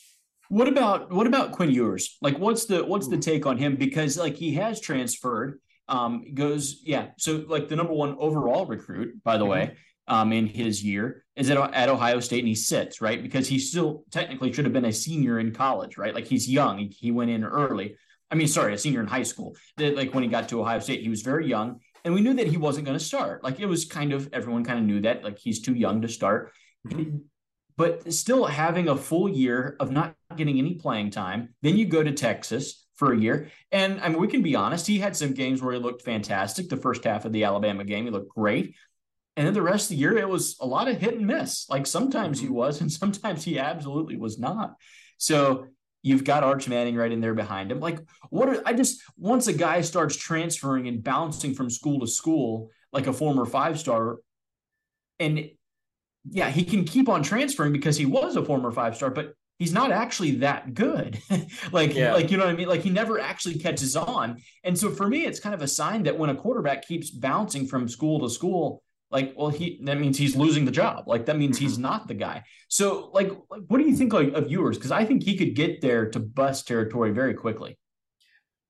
What about what about Quinn Ewers? Like, what's the what's the take on him? Because like he has transferred, um, goes yeah. So like the number one overall recruit, by the way, um, in his year is at at Ohio State, and he sits right because he still technically should have been a senior in college, right? Like he's young. He, he went in early. I mean, sorry, a senior in high school. That like when he got to Ohio State, he was very young, and we knew that he wasn't going to start. Like it was kind of everyone kind of knew that. Like he's too young to start but still having a full year of not getting any playing time. Then you go to Texas for a year. And I mean, we can be honest, he had some games where he looked fantastic. The first half of the Alabama game, he looked great. And then the rest of the year, it was a lot of hit and miss. Like sometimes he Mhm. was, and sometimes he absolutely was not. So you've got Arch Manning right in there behind him. Like, what are I just once a guy starts transferring and bouncing from school to school, like a former five star, and yeah, he can keep on transferring because he was a former five star, but he's not actually that good. like, Yeah. like you know what I mean? Like he never actually catches on. And so for me, it's kind of a sign that when a quarterback keeps bouncing from school to school, like, well, he that means he's losing the job. Like that means he's mm-hmm. not the guy. So, like, like what do you think like, of Ewers? Because I think he could get there to bust territory very quickly.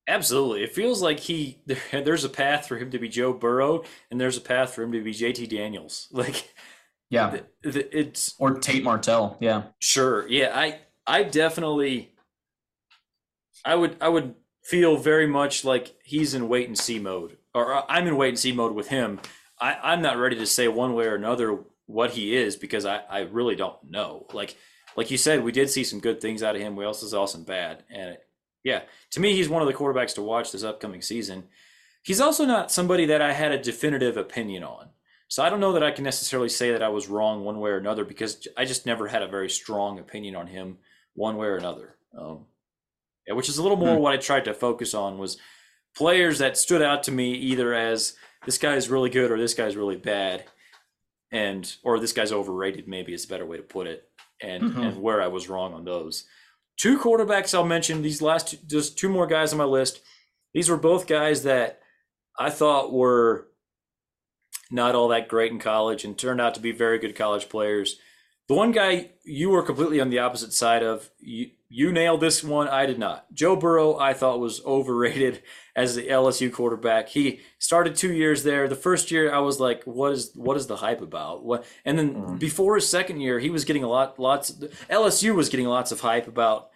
Absolutely. It feels like he there, there's a path for him to be Joe Burrow and there's a path for him to be JT Daniels. Like Yeah. it's Or Tate Martell. Yeah. Sure. Yeah, I I definitely I would I would feel very much like he's in wait and see mode. Or uh, I'm in wait and see mode with him. I, I'm not ready to say one way or another what he is because I, I really don't know. Like like you said, we did see some good things out of him. We also saw some bad. And yeah, to me he's one of the quarterbacks to watch this upcoming season. He's also not somebody that I had a definitive opinion on. So I don't know that I can necessarily say that I was wrong one way or another because I just never had a very strong opinion on him one way or another. Um, yeah, which is a little more Hmm. what I tried to focus on was players that stood out to me either as this guy is really good or this guy's really bad, and or this guy's overrated. Maybe is a better way to put it, and Mhm. and where I was wrong on those. Two quarterbacks I'll mention. These last two, just two more guys on my list. These were both guys that I thought were not all that great in college and turned out to be very good college players. the one guy you were completely on the opposite side of. You, you nailed this one. I did not. Joe Burrow, I thought was overrated as the LSU quarterback. He started two years there. The first year, I was like, "What is what is the hype about?" What? And then mm. before his second year, he was getting a lot, lots. LSU was getting lots of hype about.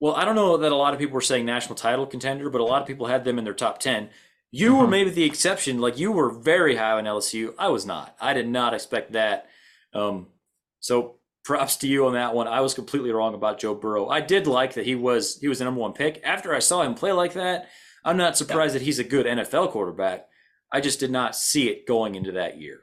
Well, I don't know that a lot of people were saying national title contender, but a lot of people had them in their top ten. You uh-huh. were maybe the exception. Like you were very high on LSU. I was not. I did not expect that. Um, so props to you on that one. I was completely wrong about Joe Burrow. I did like that he was he was the number one pick. After I saw him play like that, I'm not surprised yeah. that he's a good NFL quarterback. I just did not see it going into that year.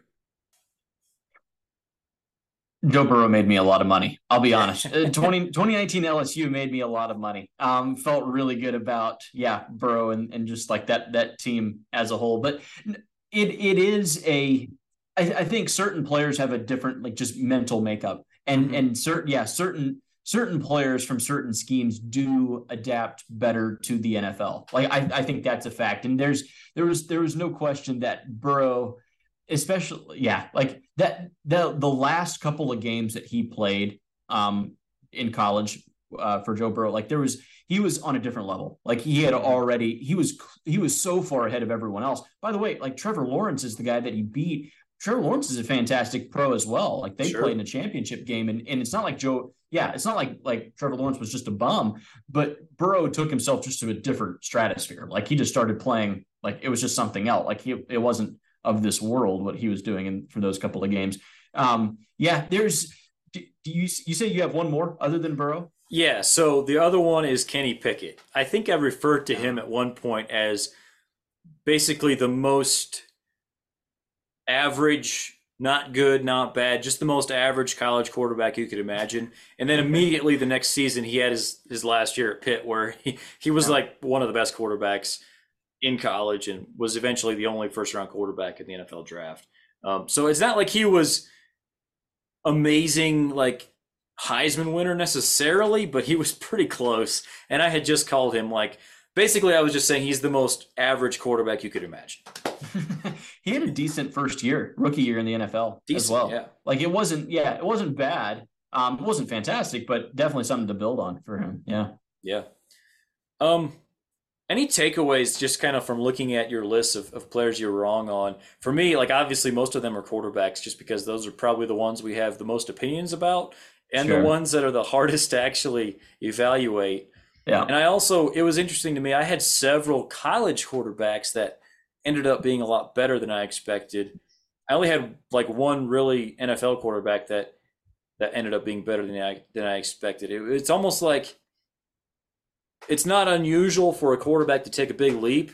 Joe Burrow made me a lot of money. I'll be honest. Uh, 20, 2019 LSU made me a lot of money. Um, felt really good about yeah Burrow and, and just like that that team as a whole. But it it is a I, I think certain players have a different like just mental makeup and mm-hmm. and certain yeah certain certain players from certain schemes do adapt better to the NFL. Like I, I think that's a fact. And there's there was there was no question that Burrow, especially yeah, like that the the last couple of games that he played um in college uh, for Joe Burrow, like there was he was on a different level. Like he had mm-hmm. already he was he was so far ahead of everyone else. By the way, like Trevor Lawrence is the guy that he beat Trevor Lawrence is a fantastic pro as well. Like they sure. played in a championship game, and, and it's not like Joe. Yeah, it's not like like Trevor Lawrence was just a bum, but Burrow took himself just to a different stratosphere. Like he just started playing like it was just something else. Like he it wasn't of this world what he was doing in for those couple of games. Um, yeah, there's. Do, do you you say you have one more other than Burrow? Yeah. So the other one is Kenny Pickett. I think I referred to him at one point as basically the most average, not good, not bad, just the most average college quarterback you could imagine. And then immediately the next season, he had his, his last year at Pitt where he, he was like one of the best quarterbacks in college and was eventually the only first round quarterback in the NFL draft. Um, so it's not like he was amazing, like Heisman winner necessarily, but he was pretty close. And I had just called him like basically, I was just saying he's the most average quarterback you could imagine. he had a decent first year, rookie year in the NFL decent, as well. Yeah. Like it wasn't, yeah, it wasn't bad. Um, it wasn't fantastic, but definitely something to build on for him. Yeah. Yeah. Um, any takeaways just kind of from looking at your list of, of players you're wrong on? For me, like obviously most of them are quarterbacks just because those are probably the ones we have the most opinions about and sure. the ones that are the hardest to actually evaluate. Yeah. And I also, it was interesting to me, I had several college quarterbacks that ended up being a lot better than I expected. I only had like one really NFL quarterback that that ended up being better than I than I expected. It, it's almost like it's not unusual for a quarterback to take a big leap,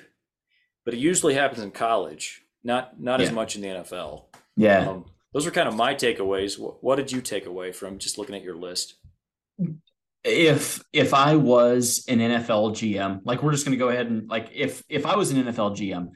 but it usually happens in college, not not yeah. as much in the NFL. Yeah. Um, those are kind of my takeaways. What, what did you take away from just looking at your list? if if I was an NFL GM, like we're just going to go ahead and like if if I was an NFL GM,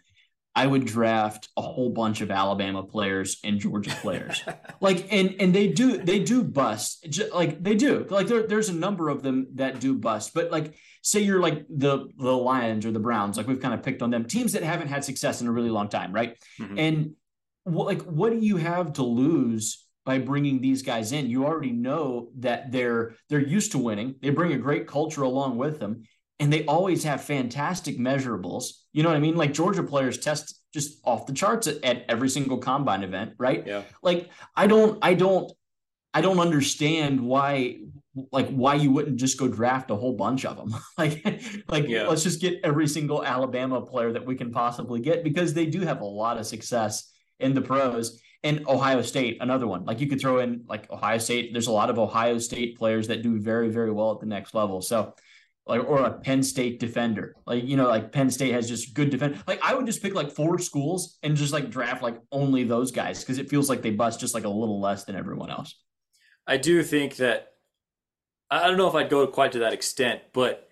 I would draft a whole bunch of Alabama players and Georgia players. like and and they do they do bust. Like they do. Like there, there's a number of them that do bust. But like say you're like the the Lions or the Browns, like we've kind of picked on them, teams that haven't had success in a really long time, right? Mm-hmm. And what, like what do you have to lose by bringing these guys in. You already know that they're they're used to winning. They bring a great culture along with them, and they always have fantastic measurables. You know what I mean? Like Georgia players test just off the charts at, at every single combine event, right? Yeah. Like I don't I don't I don't understand why like why you wouldn't just go draft a whole bunch of them like like yeah. let's just get every single alabama player that we can possibly get because they do have a lot of success in the pros and Ohio State, another one. Like you could throw in like Ohio State. There's a lot of Ohio State players that do very, very well at the next level. So, like, or a Penn State defender. Like, you know, like Penn State has just good defense. Like, I would just pick like four schools and just like draft like only those guys because it feels like they bust just like a little less than everyone else. I do think that I don't know if I'd go quite to that extent, but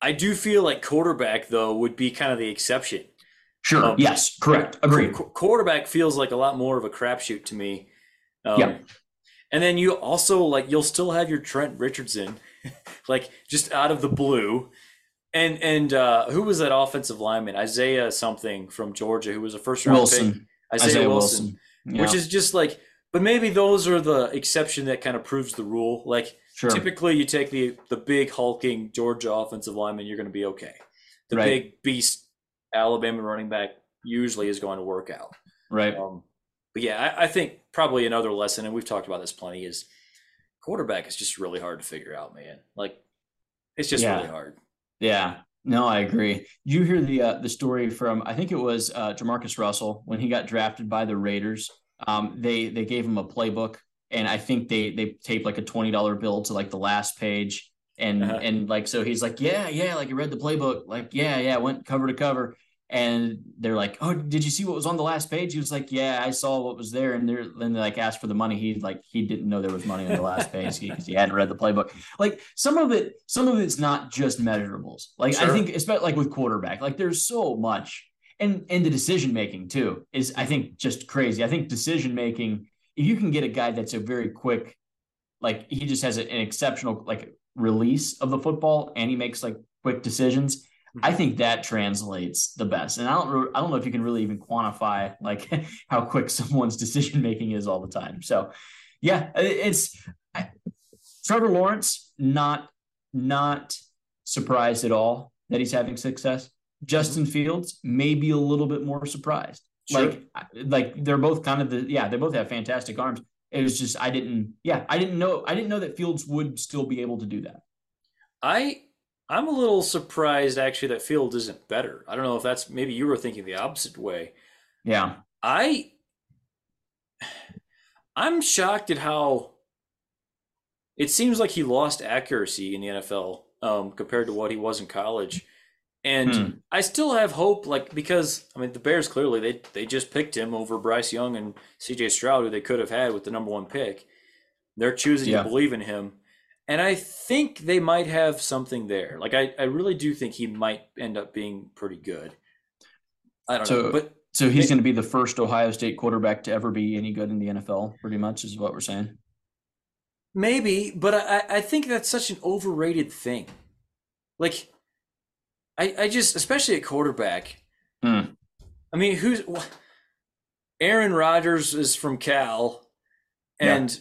I do feel like quarterback though would be kind of the exception Sure. Um, yes. Correct. Agreed. Qu- quarterback feels like a lot more of a crapshoot to me. Um, yeah. And then you also like you'll still have your Trent Richardson, like just out of the blue, and and uh, who was that offensive lineman Isaiah something from Georgia who was a first round Wilson. pick Isaiah, Isaiah Wilson, Wilson. Yeah. which is just like but maybe those are the exception that kind of proves the rule. Like Sure. typically, you take the the big hulking Georgia offensive lineman, you're going to be okay. The Right. big beast Alabama running back usually is going to work out. Right. Um, but yeah, I, I think probably another lesson, and we've talked about this plenty, is quarterback is just really hard to figure out, man. Like it's just Yeah. really hard. Yeah. No, I agree. You hear the uh, the story from I think it was uh, JaMarcus Russell when he got drafted by the Raiders. Um, they they gave him a playbook, and I think they they taped like a twenty dollar bill to like the last page, and Uh-huh. and like so he's like yeah yeah like he read the playbook like yeah yeah went cover to cover, and they're like oh did you see what was on the last page? He was like yeah I saw what was there, and they're then they like asked for the money. He like he didn't know there was money on the last page because he hadn't read the playbook. Like some of it some of it's not just measurables. Like i think especially like with quarterback like there's so much. And and the decision making too is i think just crazy. I think decision making if you can get a guy that's a very quick like he just has an exceptional like release of the football and he makes like quick decisions i mm-hmm. think that translates the best and i don't i don't know if you can really even quantify like how quick someone's decision making is all the time so yeah it's I, Trevor Lawrence, not not surprised at all that he's having success. Mm-hmm. Justin Fields, maybe a little bit more surprised. Sure. Like, like they're both kind of the yeah, they both have fantastic arms. It was just I didn't yeah I didn't know I didn't know that Fields would still be able to do that. I I'm a little surprised actually that Field isn't better. I don't know if that's maybe you were thinking the opposite way. Yeah, I I'm shocked at how it seems like he lost accuracy in the NFL um, compared to what he was in college. And Hmm. I still have hope, like because I mean the Bears clearly they they just picked him over Bryce Young and C.J. Stroud, who they could have had with the number one pick. They're choosing Yeah. to believe in him, and I think they might have something there. Like I, I really do think he might end up being pretty good. I don't So- know, but so he's going to be the first Ohio State quarterback to ever be any good in the NFL. Pretty much is what we're saying. Maybe, but I, I think that's such an overrated thing. Like, I, I just, especially at quarterback. Hmm. I mean, who's wh- Aaron Rodgers is from Cal, and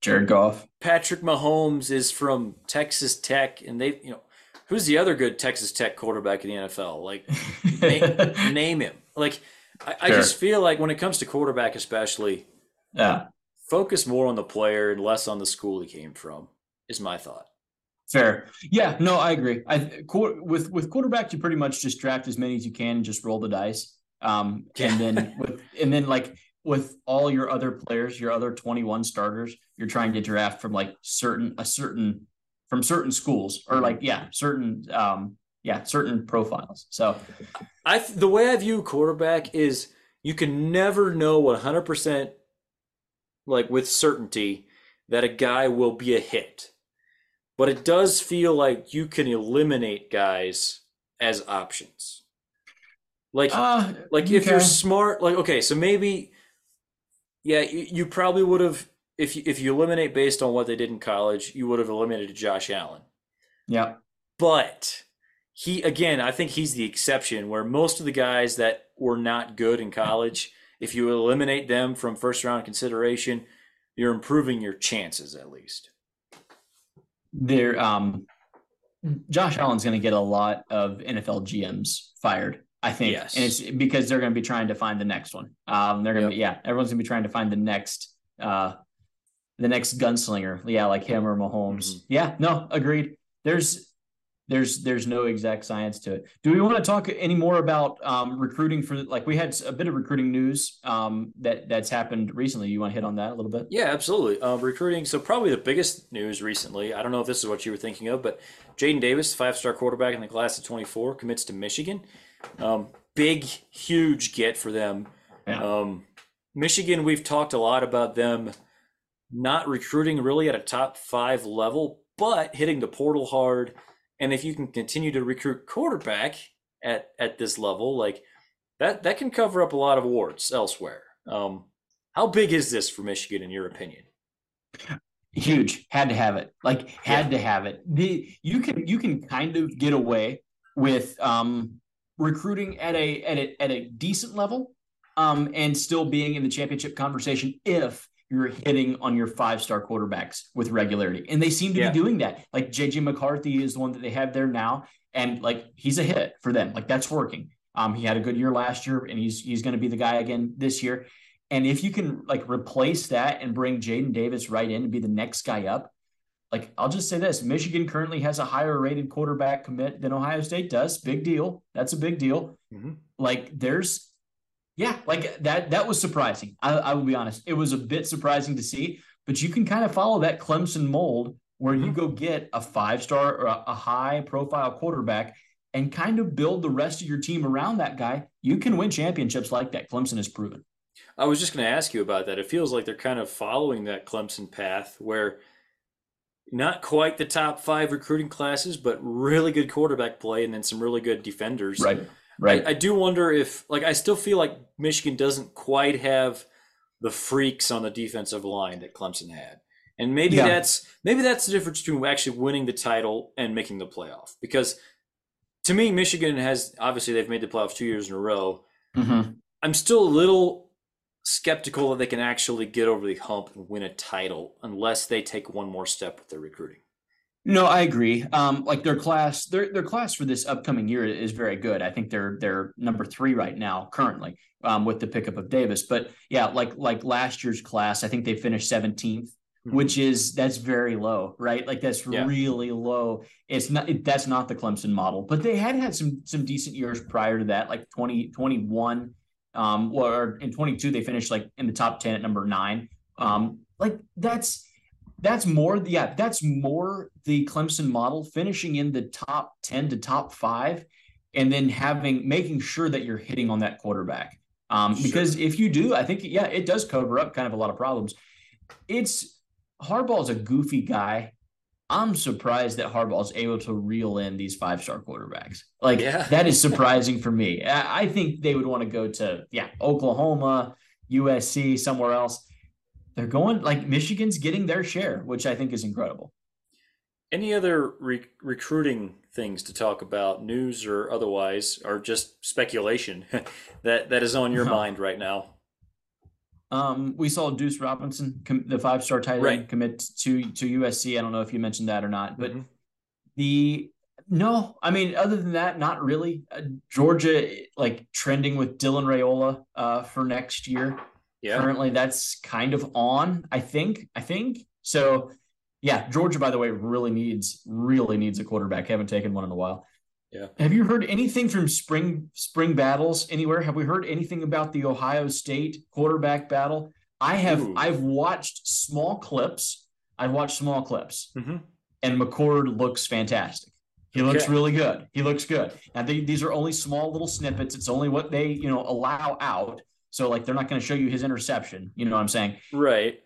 Jared Goff. Patrick Mahomes is from Texas Tech, and they, you know, who's the other good Texas Tech quarterback in the NFL? Like, name, name him. Like, I, I just feel like when it comes to quarterback, especially, yeah. focus more on the player and less on the school he came from. Is my thought. Fair. Yeah, no, I agree. I with with quarterback, you pretty much just draft as many as you can and just roll the dice. Um, and then with and then like with all your other players, your other twenty one starters, you're trying to draft from like certain a certain from certain schools or like yeah certain um yeah certain profiles. So I the way I view quarterback is you can never know 100% like with certainty that a guy will be a hit. But it does feel like you can eliminate guys as options. Like uh, like if you're smart like okay, so maybe yeah, you, you probably would have if you, if you eliminate based on what they did in college, you would have eliminated Josh Allen. yeah But he again, I think he's the exception where most of the guys that were not good in college, if you eliminate them from first round consideration, you're improving your chances at least. there um Josh Allen's going to get a lot of NFL GMs fired, I think, Yes. and it's because they're going to be trying to find the next one. Um, they're going to, be yeah, everyone's going to be trying to find the next, uh, the next gunslinger, yeah, like him or Mahomes. Mhm. Yeah, no, agreed. There's, there's, there's no exact science to it. Do we want to talk any more about um, recruiting for? Like, we had a bit of recruiting news um, that that's happened recently. You want to hit on that a little bit? Yeah, absolutely. Um, recruiting. So probably the biggest news recently. I don't know if this is what you were thinking of, but Jadyn Davis, five-star quarterback in the class of 24, commits to Michigan. Um, big, huge get for them. Yeah. Um, Michigan, we've talked a lot about them not recruiting really at a top five level, but hitting the portal hard. And if you can continue to recruit quarterback at at this level, like that, that can cover up a lot of warts elsewhere. Um, how big is this for Michigan, in your opinion? huge had to have it like had to have it the you can you can kind of get away with um recruiting at a at a at a decent level um and still being in the championship conversation if you're hitting on your five star quarterbacks with regularity. And they seem to yeah. be doing that. Like JJ McCarthy is the one that they have there now. And like he's a hit for them. Like that's working. Um, he had a good year last year and he's he's going to be the guy again this year. And if you can like replace that and bring Jadyn Davis right in to be the next guy up, like I'll just say this Michigan currently has a higher rated quarterback commit than Ohio State does. Big deal. That's a big deal. Mm-hmm. Like there's, yeah, like that, that was surprising. I, I, will be honest. It was a bit surprising to see, but you can kind of follow that Clemson mold where mm-hmm. you go get a five star or a, a high profile quarterback and kind of build the rest of your team around that guy. You can win championships like that. Clemson has proven. I was just going to ask you about that. It feels like they're kind of following that Clemson path where not quite the top five recruiting classes, but really good quarterback play and then some really good defenders. Right. Right. I, I, do wonder if, like, I still feel like Michigan doesn't quite have the freaks on the defensive line that Clemson had. And maybe yeah. that's maybe that's the difference between actually winning the title and making the playoff. Because to me, Michigan has obviously they've made the playoffs two years in a row. Mm-hmm. I'm still a little skeptical that they can actually get over the hump and win a title unless they take one more step with their recruiting. No, I agree. Um, like their class, their their class for this upcoming year is very good. I think they're they're number three right now currently um, with the pickup of Davis. But yeah, like like last year's class, I think they finished 17th, mm-hmm. which is that's very low, right? Like that's yeah. really low. It's not it, that's not the Clemson model, but they had had some some decent years prior to that, like 2021 um, or in 22 they finished like in the top 10 at number nine. Um, like that's that's more yeah that's more the Clemson model finishing in the top 10 to top five and then having making sure that you're hitting on that quarterback. Um, sure. because if you do, I think yeah, it does cover up kind of a lot of problems. It's Harbaugh's a goofy guy. I'm surprised that Harbaugh is able to reel in these five star quarterbacks. Like yeah. that is surprising for me. I think they would want to go to yeah Oklahoma, USC, somewhere else. They're going like Michigan's getting their share, which I think is incredible. Any other re- recruiting things to talk about, news or otherwise, or just speculation that that is on your mind right now? Um, we saw Deuce Robinson, com- the five star tight end, right. commit to to USC. I don't know if you mentioned that or not, but mm-hmm. the no, I mean, other than that, not really. Uh, Georgia like trending with Dylan Raiola uh, for next year. Yeah. Currently, that's kind of on. I think. I think so. Yeah, Georgia, by the way, really needs really needs a quarterback. Haven't taken one in a while. Yeah. Have you heard anything from spring spring battles anywhere? Have we heard anything about the Ohio State quarterback battle? I have. Ooh. I've watched small clips. I've watched small clips, mm-hmm. and McCord looks fantastic. He looks okay. really good. He looks good. And they, these are only small little snippets. It's only what they you know allow out. So like they're not going to show you his interception. You know what I'm saying? Right.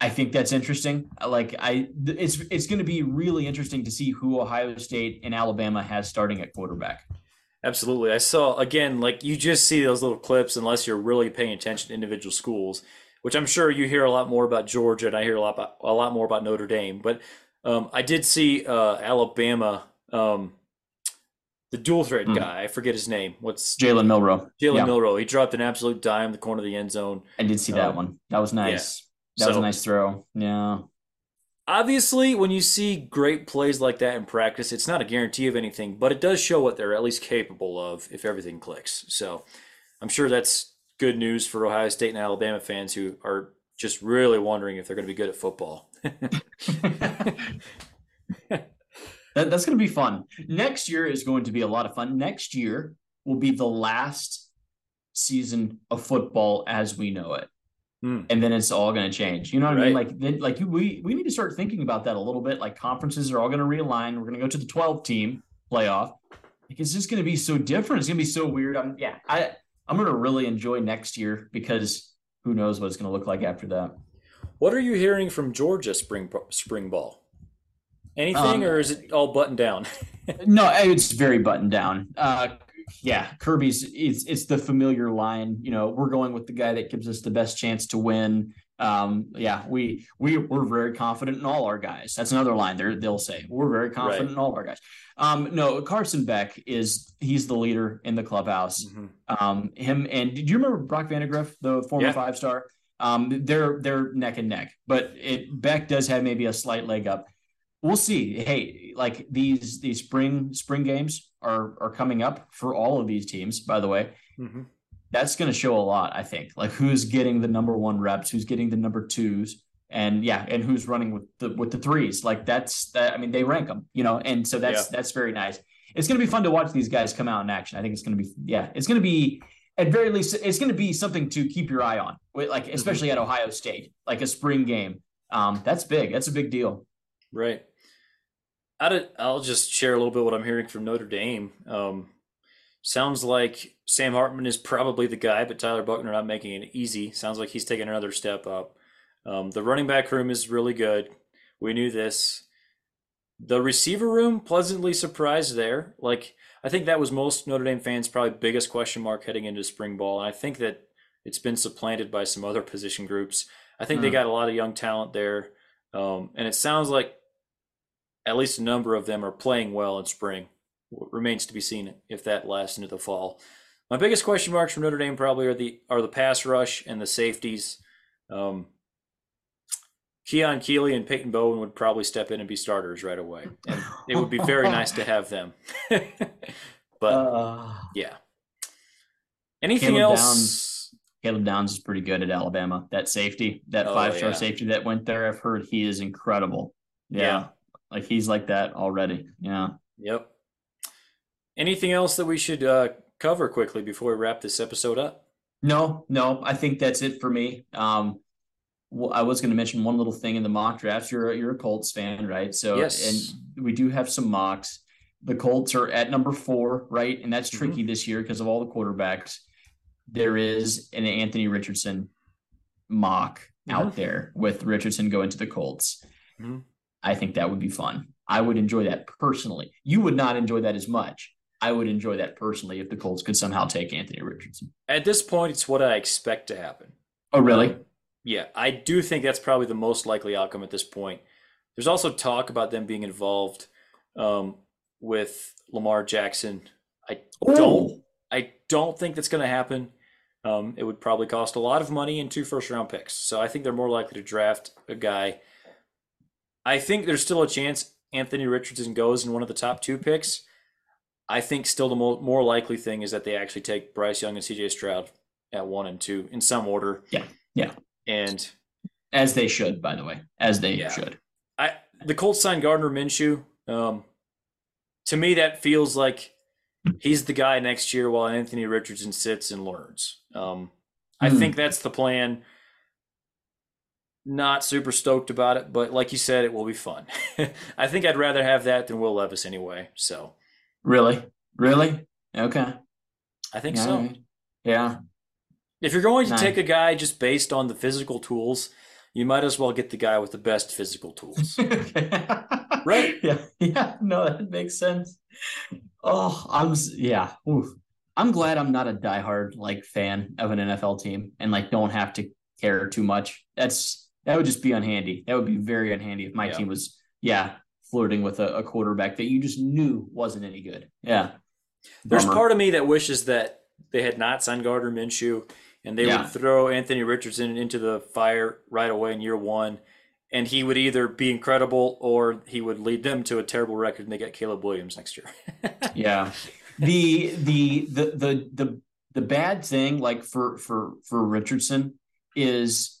I think that's interesting. Like I, it's it's going to be really interesting to see who Ohio State and Alabama has starting at quarterback. Absolutely, I saw again. Like you just see those little clips, unless you're really paying attention to individual schools, which I'm sure you hear a lot more about Georgia, and I hear a lot about, a lot more about Notre Dame. But um, I did see uh, Alabama. Um, the dual threat mm. guy, I forget his name. What's Jalen Milroe? Jalen yeah. Milroe. He dropped an absolute dime in the corner of the end zone. I did see that um, one. That was nice. That so, was a nice throw. Yeah. Obviously, when you see great plays like that in practice, it's not a guarantee of anything, but it does show what they're at least capable of if everything clicks. So I'm sure that's good news for Ohio State and Alabama fans who are just really wondering if they're going to be good at football. that, that's going to be fun. Next year is going to be a lot of fun. Next year will be the last season of football as we know it. Hmm. And then it's all going to change. You know what right. I mean? Like, then, like we we need to start thinking about that a little bit. Like, conferences are all going to realign. We're going to go to the 12 team playoff. Like, it's just going to be so different. It's going to be so weird. I'm yeah. I I'm going to really enjoy next year because who knows what it's going to look like after that. What are you hearing from Georgia spring spring ball? Anything, um, or is it all buttoned down? no, it's very buttoned down. Uh, yeah, Kirby's it's it's the familiar line. You know, we're going with the guy that gives us the best chance to win. Um, yeah, we we we're very confident in all our guys. That's another line there they'll say. We're very confident right. in all of our guys. Um, no, Carson Beck is he's the leader in the clubhouse. Mm-hmm. Um, him and did you remember Brock Vandagriff, the former yeah. five star? Um, they're they're neck and neck, but it Beck does have maybe a slight leg up. We'll see. Hey, like these these spring spring games are are coming up for all of these teams. By the way, mm-hmm. that's going to show a lot. I think like who's getting the number one reps, who's getting the number twos, and yeah, and who's running with the with the threes. Like that's that. I mean, they rank them, you know, and so that's yeah. that's very nice. It's going to be fun to watch these guys come out in action. I think it's going to be yeah, it's going to be at very least it's going to be something to keep your eye on, like mm-hmm. especially mm-hmm. at Ohio State, like a spring game. Um, that's big. That's a big deal. Right. I'll just share a little bit what I'm hearing from Notre Dame. Um, sounds like Sam Hartman is probably the guy, but Tyler Buchner not making it easy. Sounds like he's taking another step up. Um, the running back room is really good. We knew this. The receiver room, pleasantly surprised there. Like I think that was most Notre Dame fans' probably biggest question mark heading into spring ball, and I think that it's been supplanted by some other position groups. I think mm. they hmm. got a lot of young talent there, um, and it sounds like at least a number of them are playing well in spring. What remains to be seen if that lasts into the fall. My biggest question marks from Notre Dame probably are the are the pass rush and the safeties. Um, Keon Keeley and Peyton Bowen would probably step in and be starters right away, and it would be very nice to have them. but uh, yeah. Anything Caleb else? Downs, Caleb Downs is pretty good at Alabama. That safety, that oh, five star yeah. safety that went there, I've heard he is incredible. Yeah. yeah. Like he's like that already. Yeah. Yep. Anything else that we should uh, cover quickly before we wrap this episode up? No, no. I think that's it for me. Um, I was going to mention one little thing in the mock drafts. You're you're a Colts fan, right? So yes. and we do have some mocks. The Colts are at number four, right? And that's tricky mm-hmm. this year because of all the quarterbacks. There is an Anthony Richardson mock mm-hmm. out there with Richardson going to the Colts. Mm-hmm. I think that would be fun. I would enjoy that personally. You would not enjoy that as much. I would enjoy that personally if the Colts could somehow take Anthony Richardson. At this point, it's what I expect to happen. Oh, really? Um, yeah, I do think that's probably the most likely outcome at this point. There's also talk about them being involved um, with Lamar Jackson. I Ooh. don't. I don't think that's going to happen. Um, it would probably cost a lot of money and two first round picks. So I think they're more likely to draft a guy. I think there's still a chance Anthony Richardson goes in one of the top two picks. I think still the more, more likely thing is that they actually take Bryce Young and CJ Stroud at one and two in some order. Yeah. Yeah and as they should, by the way, as they yeah. should. I the Colts signed Gardner Minshew. Um, to me, that feels like he's the guy next year while Anthony Richardson sits and learns. Um, I mm. think that's the plan. Not super stoked about it, but like you said, it will be fun. I think I'd rather have that than Will Levis anyway. So, really, really, okay. I think so. Yeah, if you're going to take a guy just based on the physical tools, you might as well get the guy with the best physical tools. right? Yeah. Yeah. No, that makes sense. Oh, I'm yeah. Oof. I'm glad I'm not a diehard like fan of an NFL team and like don't have to care too much. That's that would just be unhandy. That would be very unhandy if my yeah. team was yeah flirting with a, a, quarterback that you just knew wasn't any good. Yeah. There's Bummer. part of me that wishes that they had not signed Gardner Minshew and they yeah. would throw Anthony Richardson into the fire right away in year one, and he would either be incredible or he would lead them to a terrible record, and they get Caleb Williams next year. yeah, the, the the the the the bad thing, like for for for Richardson, is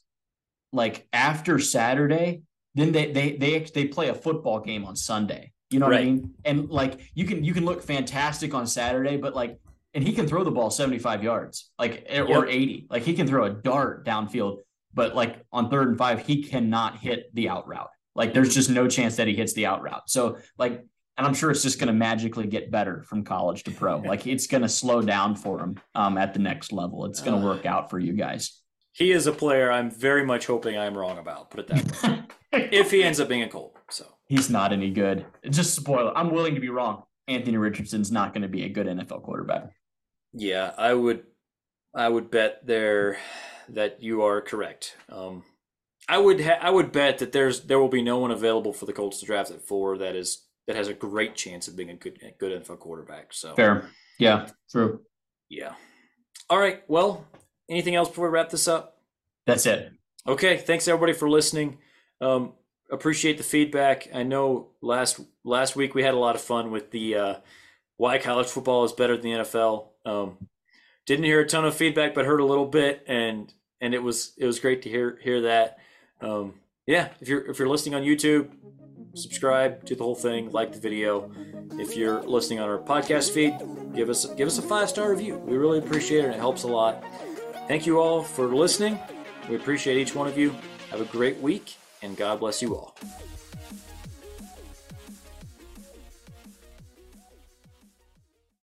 like after Saturday, then they they they they play a football game on Sunday. You know right. what I mean? And like you can you can look fantastic on Saturday, but like and he can throw the ball 75 yards, like yep. or 80. Like he can throw a dart downfield, but like on third and five, he cannot hit the out route. Like there's just no chance that he hits the out route. So like, and I'm sure it's just going to magically get better from college to pro. like it's going to slow down for him um, at the next level. It's going to work out for you guys. He is a player I'm very much hoping I'm wrong about. Put it that way. if he ends up being a Colt, so he's not any good. Just spoil. I'm willing to be wrong. Anthony Richardson's not going to be a good NFL quarterback. Yeah, I would I would bet there that you are correct. Um, I would ha- I would bet that there's there will be no one available for the Colts to draft at four that is that has a great chance of being a good good NFL quarterback. So fair, yeah, true, yeah. All right, well, anything else before we wrap this up? That's it. Okay, thanks everybody for listening. Um, appreciate the feedback. I know last last week we had a lot of fun with the uh, why college football is better than the NFL. Um, didn't hear a ton of feedback, but heard a little bit, and and it was it was great to hear hear that. Um, yeah, if you're if you're listening on YouTube, subscribe, do the whole thing, like the video. If you're listening on our podcast feed, give us give us a five star review. We really appreciate it. It helps a lot. Thank you all for listening. We appreciate each one of you. Have a great week, and God bless you all.